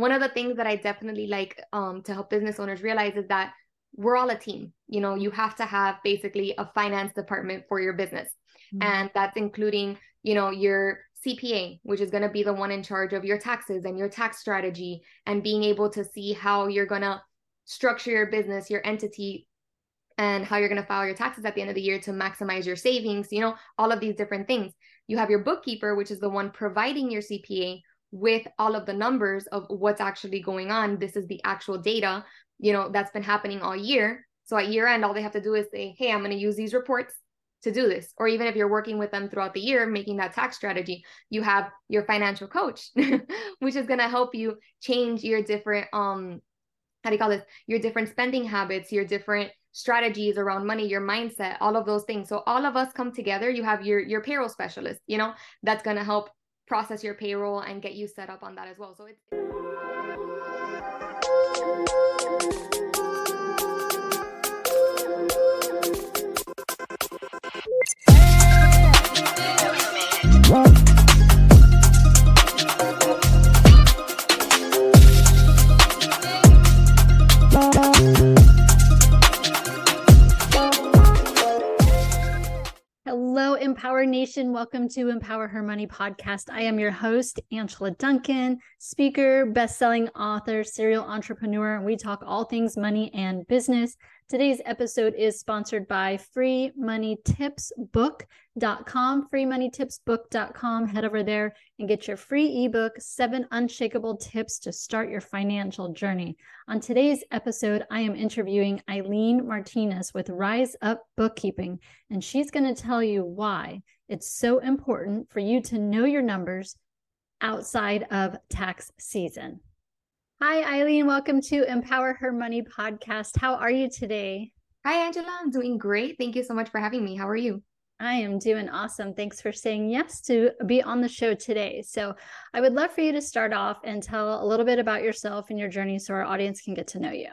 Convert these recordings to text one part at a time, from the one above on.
one of the things that I definitely like um, to help business owners realize is that we're all a team. You know, you have to have basically a finance department for your business. Mm-hmm. And that's including, you know, your CPA, which is going to be the one in charge of your taxes and your tax strategy and being able to see how you're going to structure your business, your entity, and how you're going to file your taxes at the end of the year to maximize your savings, you know, all of these different things. You have your bookkeeper, which is the one providing your CPA with all of the numbers of what's actually going on. This is the actual data, you know, that's been happening all year. So at year end, all they have to do is say, hey, I'm going to use these reports to do this. Or even if you're working with them throughout the year, making that tax strategy, you have your financial coach, which is going to help you change your different, um, how do you call this? Your different spending habits, your different strategies around money your mindset all of those things so all of us come together you have your your payroll specialist you know that's going to help process your payroll and get you set up on that as well. So it's Nation. Welcome to Empower Her Money podcast. I am your host, Angela Duncan, speaker, best-selling author, serial entrepreneur. And we talk all things money and business. Today's episode is sponsored by freemoneytipsbook.com. Freemoneytipsbook.com. Head over there and get your free ebook, Seven Unshakable Tips to Start Your Financial Journey. On today's episode, I am interviewing Aileen Martinez with Rise Up Bookkeeping, and she's going to tell you why it's so important for you to know your numbers outside of tax season. Hi, Aileen. Welcome to Empower Her Money podcast. How are you today? Hi, Angela. I'm doing great. Thank you so much for having me. How are you? I am doing awesome. Thanks for saying yes to be on the show today. So, I would love for you to start off and tell a little bit about yourself and your journey so our audience can get to know you.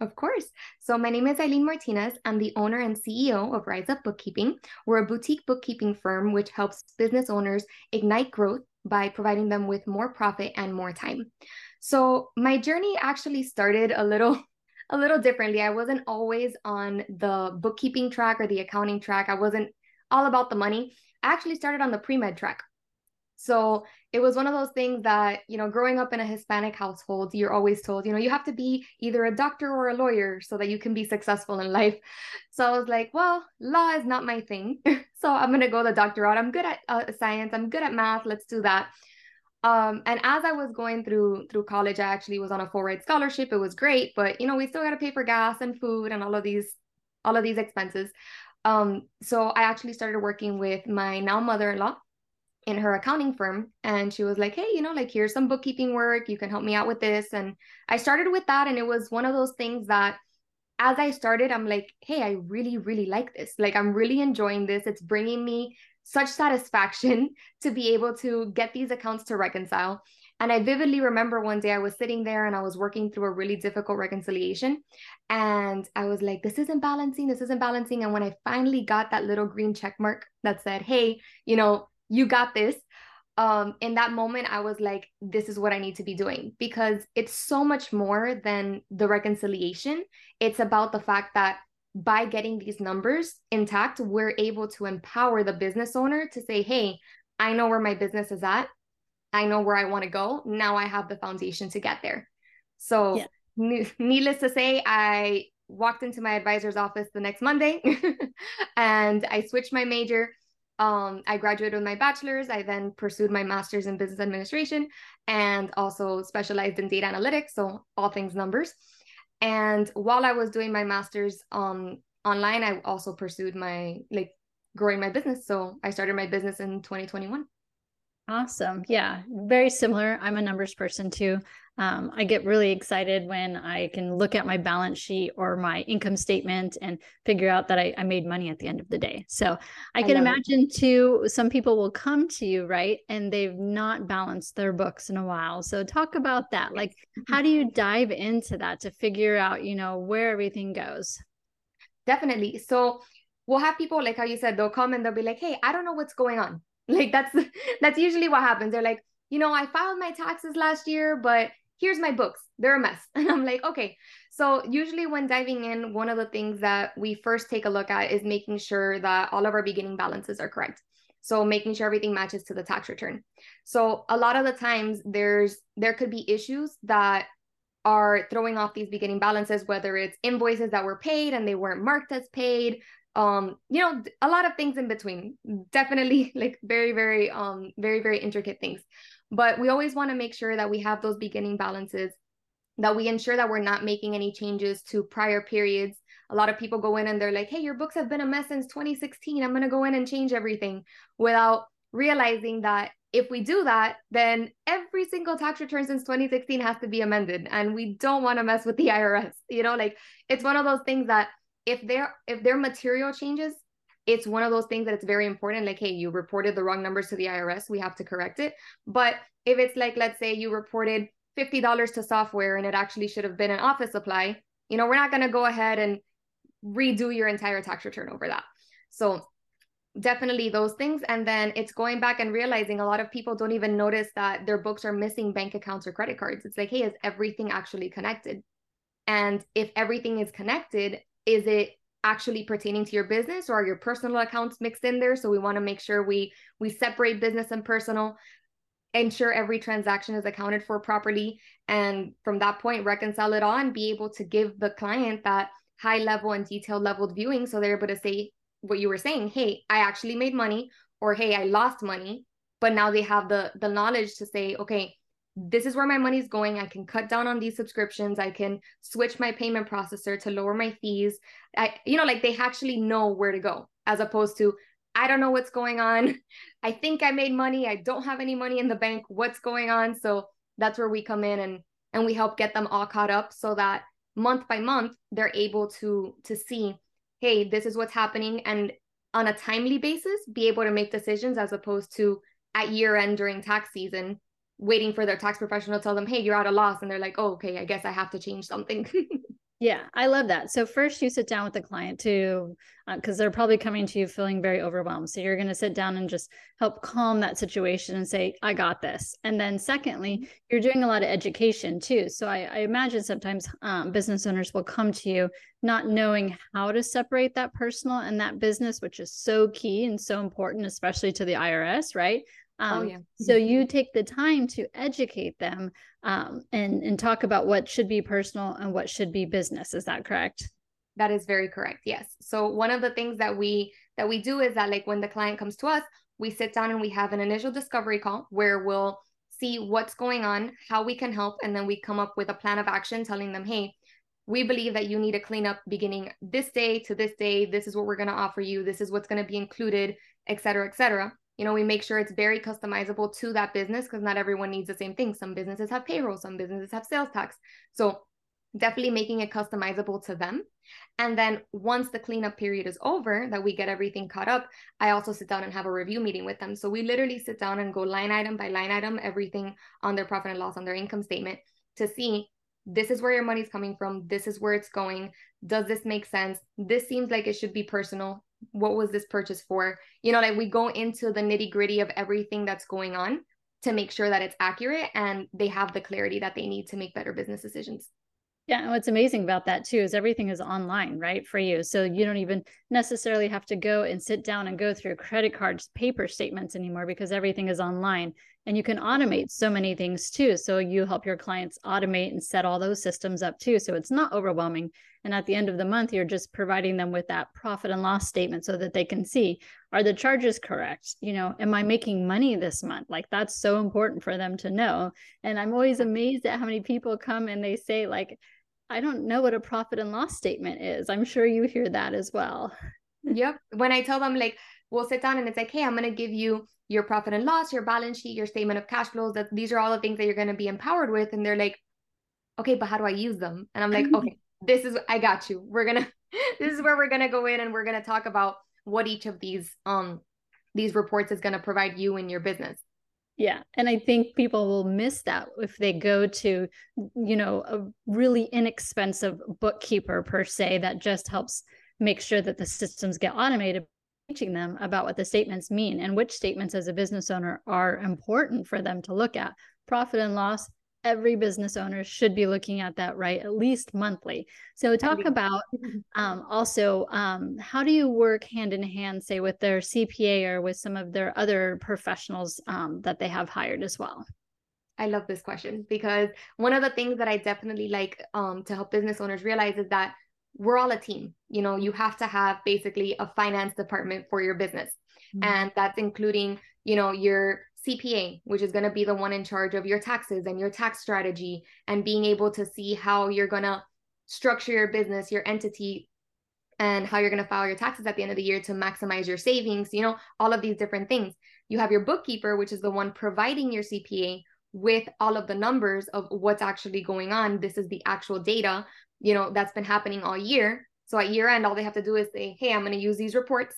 Of course. So, my name is Aileen Martinez. I'm the owner and CEO of Rise Up Bookkeeping. We're a boutique bookkeeping firm which helps business owners ignite growth by providing them with more profit and more time. So my journey actually started a little a little differently. I wasn't always on the bookkeeping track or the accounting track. I wasn't all about the money. I actually started on the pre-med track. So it was one of those things that, you know, growing up in a Hispanic household, you're always told, you know, you have to be either a doctor or a lawyer so that you can be successful in life. So I was like, well, law is not my thing. so I'm going to go the doctor route. I'm good at uh, science. I'm good at math. Let's do that um and as i was going through through college i actually was on a full ride scholarship it was great but you know we still got to pay for gas and food and all of these all of these expenses um so i actually started working with my now mother-in-law in her accounting firm and she was like hey you know like here's some bookkeeping work you can help me out with this and i started with that and it was one of those things that as I started, I'm like, hey, I really, really like this. Like, I'm really enjoying this. It's bringing me such satisfaction to be able to get these accounts to reconcile. And I vividly remember one day I was sitting there and I was working through a really difficult reconciliation. And I was like, this isn't balancing, this isn't balancing. And when I finally got that little green check mark that said, hey, you know, you got this. Um, in that moment, I was like, this is what I need to be doing because it's so much more than the reconciliation. It's about the fact that by getting these numbers intact, we're able to empower the business owner to say, hey, I know where my business is at. I know where I want to go. Now I have the foundation to get there. So, yeah. ne- needless to say, I walked into my advisor's office the next Monday and I switched my major. Um, I graduated with my bachelor's. I then pursued my master's in business administration and also specialized in data analytics. So, all things numbers. And while I was doing my master's um, online, I also pursued my like growing my business. So I started my business in 2021. Awesome. Yeah, very similar. I'm a numbers person too. Um, I get really excited when I can look at my balance sheet or my income statement and figure out that I, I made money at the end of the day. So I, I can imagine it. too, some people will come to you, right? And they've not balanced their books in a while. So talk about that. Like, how do you dive into that to figure out, you know, where everything goes? Definitely. So we'll have people, like how you said, they'll come and they'll be like, hey, I don't know what's going on like that's that's usually what happens they're like you know i filed my taxes last year but here's my books. They're a mess. And I'm like, okay. So usually when diving in, one of the things that we first take a look at is making sure that all of our beginning balances are correct. So making sure everything matches to the tax return. So a lot of the times there's there could be issues that are throwing off these beginning balances, whether it's invoices that were paid and they weren't marked as paid, um, you know, a lot of things in between. Definitely like very, very, um, very, very intricate things. But we always want to make sure that we have those beginning balances, that we ensure that we're not making any changes to prior periods. A lot of people go in and they're like, hey, your books have been a mess since 2016. I'm going to go in and change everything without realizing that if we do that, then every single tax return since 2016 has to be amended. And we don't want to mess with the IRS. You know, like it's one of those things that if there if there material changes, it's one of those things that it's very important. Like, hey, you reported the wrong numbers to the IRS, we have to correct it. But if it's like, let's say you reported $50 to software and it actually should have been an office supply, you know, we're not going to go ahead and redo your entire tax return over that. So definitely those things and then it's going back and realizing a lot of people don't even notice that their books are missing bank accounts or credit cards it's like hey is everything actually connected and if everything is connected is it actually pertaining to your business or are your personal accounts mixed in there? So we want to make sure we we separate business and personal ensure every transaction is accounted for properly and from that point reconcile it all and be able to give the client that high level and detailed leveled viewing so they're able to say what you were saying hey i actually made money or hey i lost money but now they have the the knowledge to say okay this is where my money's going. I can cut down on these subscriptions. I can switch my payment processor to lower my fees. I you know like they actually know where to go as opposed to i don't know what's going on. I think i made money. I don't have any money in the bank. What's going on? So that's where we come in and and we help get them all caught up so that month by month they're able to to see hey, this is what's happening, and on a timely basis, be able to make decisions as opposed to at year end during tax season, waiting for their tax professional to tell them, hey, you're at a loss. And they're like, oh, okay, I guess I have to change something. Yeah, I love that. So first you sit down with the client to because uh, they're probably coming to you feeling very overwhelmed. So you're going to sit down and just help calm that situation and say, "I got this." And then secondly, mm-hmm. you're doing a lot of education too. So I, I imagine sometimes um, business owners will come to you not knowing how to separate that personal and that business, which is so key and so important, especially to the IRS, right? Oh, um, oh, yeah. so you take the time to educate them um, and and talk about what should be personal and what should be business. Is that correct? That is very correct. Yes. So one of the things that we that we do is that like when the client comes to us, we sit down and we have an initial discovery call where we'll see what's going on, how we can help, and then we come up with a plan of action telling them, hey, we believe that you need a cleanup beginning this day to this day. This is what we're going to offer you. This is what's going to be included, et cetera, et cetera you know we make sure it's very customizable to that business because not everyone needs the same thing. Some businesses have payroll some businesses have sales tax. So definitely making it customizable to them. And then once the cleanup period is over that we get everything caught up i also sit down and have a review meeting with them. So we literally sit down and go line item by line item everything on their profit and loss on their income statement to see this is where your money's coming from. This is where it's going. Does this make sense? This seems like it should be personal what was this purchase for you know like we go into the nitty gritty of everything that's going on to make sure that it's accurate and they have the clarity that they need to make better business decisions yeah, what's amazing about that too is everything is online, right, for you. So you don't even necessarily have to go and sit down and go through credit cards, paper statements anymore because everything is online. And you can automate mm-hmm. so many things too. So you help your clients automate and set all those systems up too. So it's not overwhelming. And at the end of the month, you're just providing them with that profit and loss statement so that they can see are the charges correct? You know, am I making money this month? Like that's so important for them to know. And I'm always amazed at how many people come and they say, like, I don't know what a profit and loss statement is. I'm sure you hear that as well. yep. When I tell them, like, we'll sit down and it's like, hey, I'm going to give you your profit and loss, your balance sheet, your statement of cash flows. That these are all the things that you're going to be empowered with. And they're like, okay, but how do I use them? And I'm like, okay, this is, I got you. We're going to, this is where we're going to go in and we're going to talk about what each of these, um, these reports is going to provide you in your business. Yeah. And I think people will miss that if they go to, you know, a really inexpensive bookkeeper per se that just helps make sure that the systems get automated, teaching them about what the statements mean and which statements as a business owner are important for them to look at. Profit and loss, every business owner should be looking at that, right? At least monthly. So talk about um, also um, how do you work hand in hand, say, with their CPA or with some of their other professionals um, that they have hired as well? I love this question because one of the things that I definitely like um, to help business owners realize is that we're all a team. You know, you have to have basically a finance department for your business. Mm-hmm. And that's including, you know, your CPA, which is going to be the one in charge of your taxes and your tax strategy and being able to see how you're going to structure your business, your entity, and how you're going to file your taxes at the end of the year to maximize your savings, you know, all of these different things. You have your bookkeeper, which is the one providing your CPA with all of the numbers of what's actually going on. This is the actual data, you know, that's been happening all year. So at year end, all they have to do is say, hey, I'm going to use these reports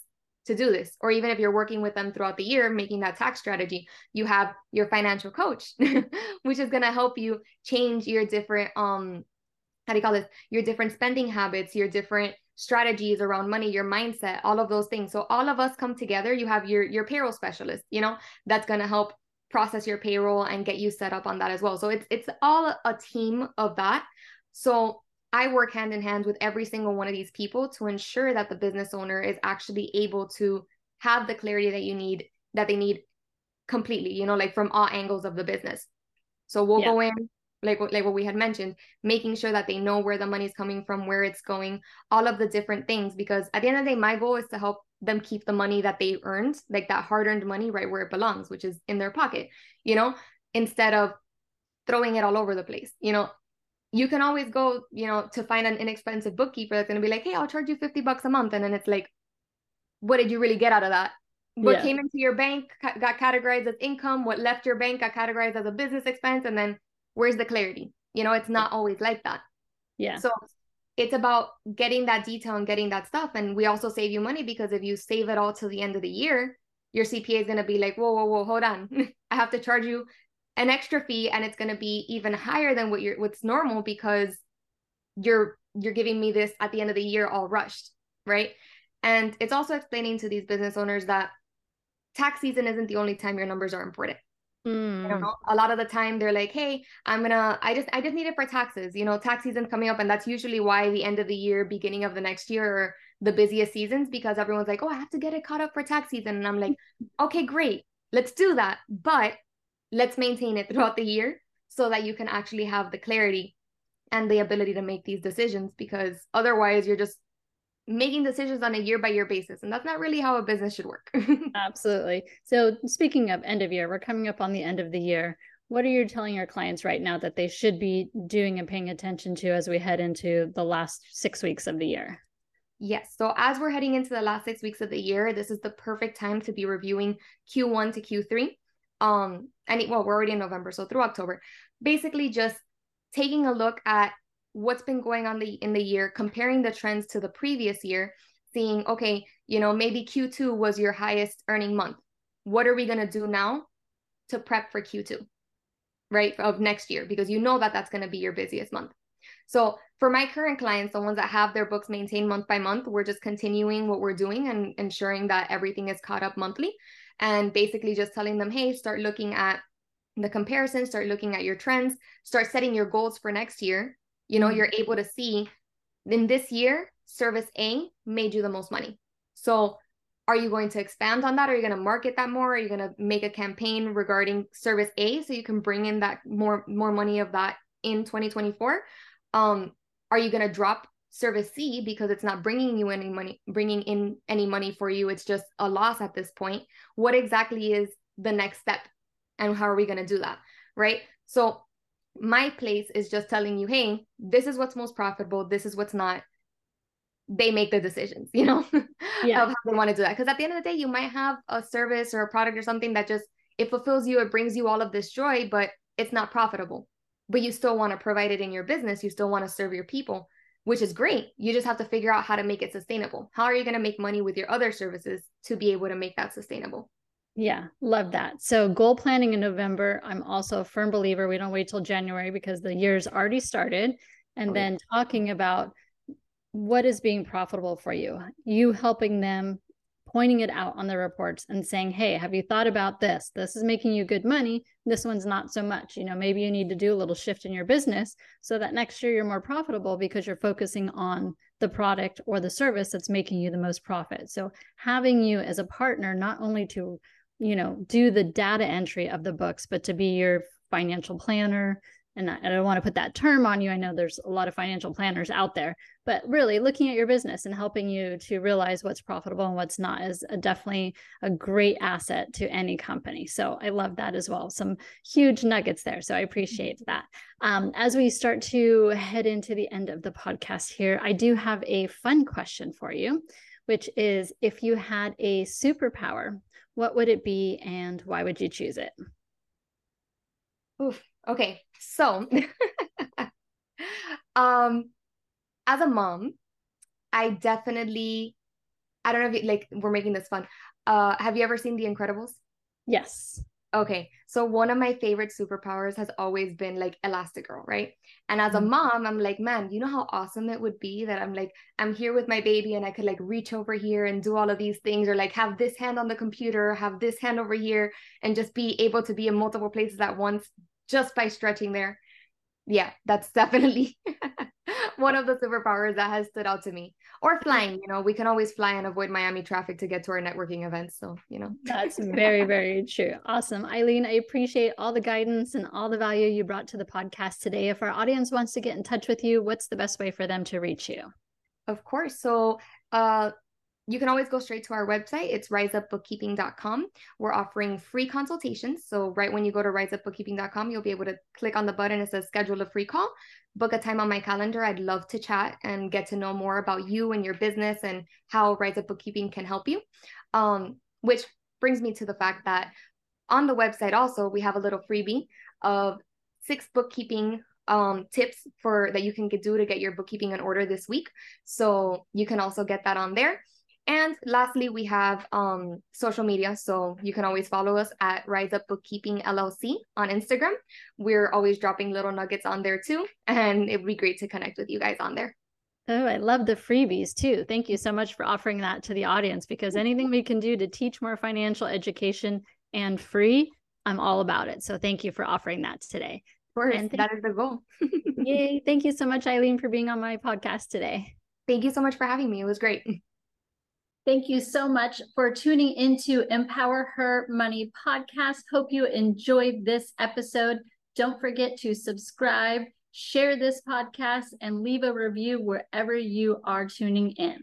to do this. Or even if you're working with them throughout the year, making that tax strategy, you have your financial coach, which is going to help you change your different, um, how do you call this? Your different spending habits, your different strategies around money, your mindset, all of those things. So all of us come together. You have your your payroll specialist, you know, that's going to help process your payroll and get you set up on that as well. So it's it's all a team of that. So I work hand in hand with every single one of these people to ensure that the business owner is actually able to have the clarity that you need that they need completely, you know, like from all angles of the business. So we'll yeah. go in like like what we had mentioned, making sure that they know where the money's coming from, where it's going, all of the different things because at the end of the day my goal is to help them keep the money that they earned, like that hard-earned money right where it belongs, which is in their pocket, you know, instead of throwing it all over the place. You know, you can always go, you know, to find an inexpensive bookkeeper that's going to be like, hey, I'll charge you 50 bucks a month. And then it's like, what did you really get out of that? What yeah. came into your bank got categorized as income, what left your bank got categorized as a business expense. And then where's the clarity? You know, it's not always like that. Yeah. So it's about getting that detail and getting that stuff. And we also save you money because if you save it all till the end of the year, your CPA is going to be like, whoa, whoa, whoa, hold on. I have to charge you an extra fee and it's going to be even higher than what you're what's normal because you're you're giving me this at the end of the year all rushed right and it's also explaining to these business owners that tax season isn't the only time your numbers are important mm. you know, a lot of the time they're like hey i'm gonna i just i just need it for taxes you know tax season's coming up and that's usually why the end of the year beginning of the next year are the busiest seasons because everyone's like oh i have to get it caught up for tax season and i'm like okay great let's do that but let's maintain it throughout the year so that you can actually have the clarity and the ability to make these decisions because otherwise you're just making decisions on a year by year basis and that's not really how a business should work. Absolutely. So speaking of end of year we're coming up on the end of the year. What are you telling your clients right now that they should be doing and paying attention to as we head into the last six weeks of the year? Yes. So as we're heading into the last six weeks of the year, this is the perfect time to be reviewing Q1 to Q3 um any well we're already in november so through october. Basically just taking a look at what's been going on the in the year comparing the trends to the previous year seeing okay you know maybe q2 was your highest earning month. What are we going to do now to prep for q2 right of next year? Because you know that that's going to be your busiest month. So for my current clients the ones that have their books maintained month by month we're just continuing what we're doing and ensuring that everything is caught up monthly and basically just telling them, hey, start looking at the comparison, start looking at your trends, start setting your goals for next year. You know, mm-hmm. you're able to see in this year, service A made you the most money. So are you going to expand on that? Are you going to market that more? Are you going to make a campaign regarding service A so you can bring in that more more money of that in 2024? Um, are you going to drop service C because it's not bringing you any money, bringing in any money for you. It's just a loss at this point. What exactly is the next step? And how are we going to do that? Right. So, my place is just telling you, hey, this is what's most profitable. This is what's not. They make the decisions, you know, yeah. of how they want to do that. Because at the end of the day, you might have a service or a product or something that just it fulfills you, it brings you all of this joy, but it's not profitable. But you still want to provide it in your business. You still want to serve your people which is great. You just have to figure out how to make it sustainable. How are you going to make money with your other services to be able to make that sustainable? Yeah, love that. So, goal planning in November, I'm also a firm believer we don't wait till January because the year's already started. And oh, then talking about what is being profitable for you, you helping them pointing it out on the reports and saying, Hey, have you thought about this? This is making you good money. This one's not so much. You know, maybe you need to do a little shift in your business so that next year you're more profitable because you're focusing on the product or the service that's making you the most profit. So having you as a partner, not only to, you know, do the data entry of the books, but to be your financial planner, and I, don't want to put that term on you. I know there's a lot of financial planners out there, but really looking at your business and helping you to realize what's profitable and what's not is a, definitely a great asset to any company. So I love that as well. Some huge nuggets there. So I appreciate that. Um, as we start to head into the end of the podcast here, I do have a fun question for you, which is if you had a superpower, what would it be and why would you choose it? Oof. Okay. So, um, as a mom, I definitely, I don't know if you, like we're making this fun. Uh, have you ever seen The Incredibles? Yes. Okay, so one of my favorite superpowers has always been like Elastigirl, right? And as a mm-hmm. mom, I'm like, man, you know how awesome it would be that I'm like, I'm here with my baby and I could like reach over here and do all of these things, or like have this hand on the computer, have this hand over here, and just be able to be in multiple places at once just by stretching there. Yeah, that's definitely one of the superpowers that has stood out to me. Or flying, you know, we can always fly and avoid Miami traffic to get to our networking events. So, you know. That's very, very true. Awesome. Aileen, I appreciate all the guidance and all the value you brought to the podcast today. If our audience wants to get in touch with you, what's the best way for them to reach you? Of course. So, uh, you can always go straight to our website. It's riseupbookkeeping.com. We're offering free consultations. So, right when you go to riseupbookkeeping.com, you'll be able to click on the button. It says schedule a free call, book a time on my calendar. I'd love to chat and get to know more about you and your business and how Rise Up Bookkeeping can help you. Um, which brings me to the fact that on the website, also, we have a little freebie of six bookkeeping um, tips for that you can do to get your bookkeeping in order this week. So you can also get that on there. And lastly, we have um, social media. So you can always follow us at Rise Up Bookkeeping LLC on Instagram. We're always dropping little nuggets on there too. And it would be great to connect with you guys on there. Oh, I love the freebies too. Thank you so much for offering that to the audience because anything we can do to teach more financial education and free, I'm all about it. So thank you for offering that today. Of course, and that is the goal. yay. Thank you so much, Aileen, for being on my podcast today. Thank you so much for having me. It was great. Thank you so much for tuning into Empower Her Money podcast. Hope you enjoyed this episode. Don't forget to subscribe, share this podcast, and leave a review wherever you are tuning in.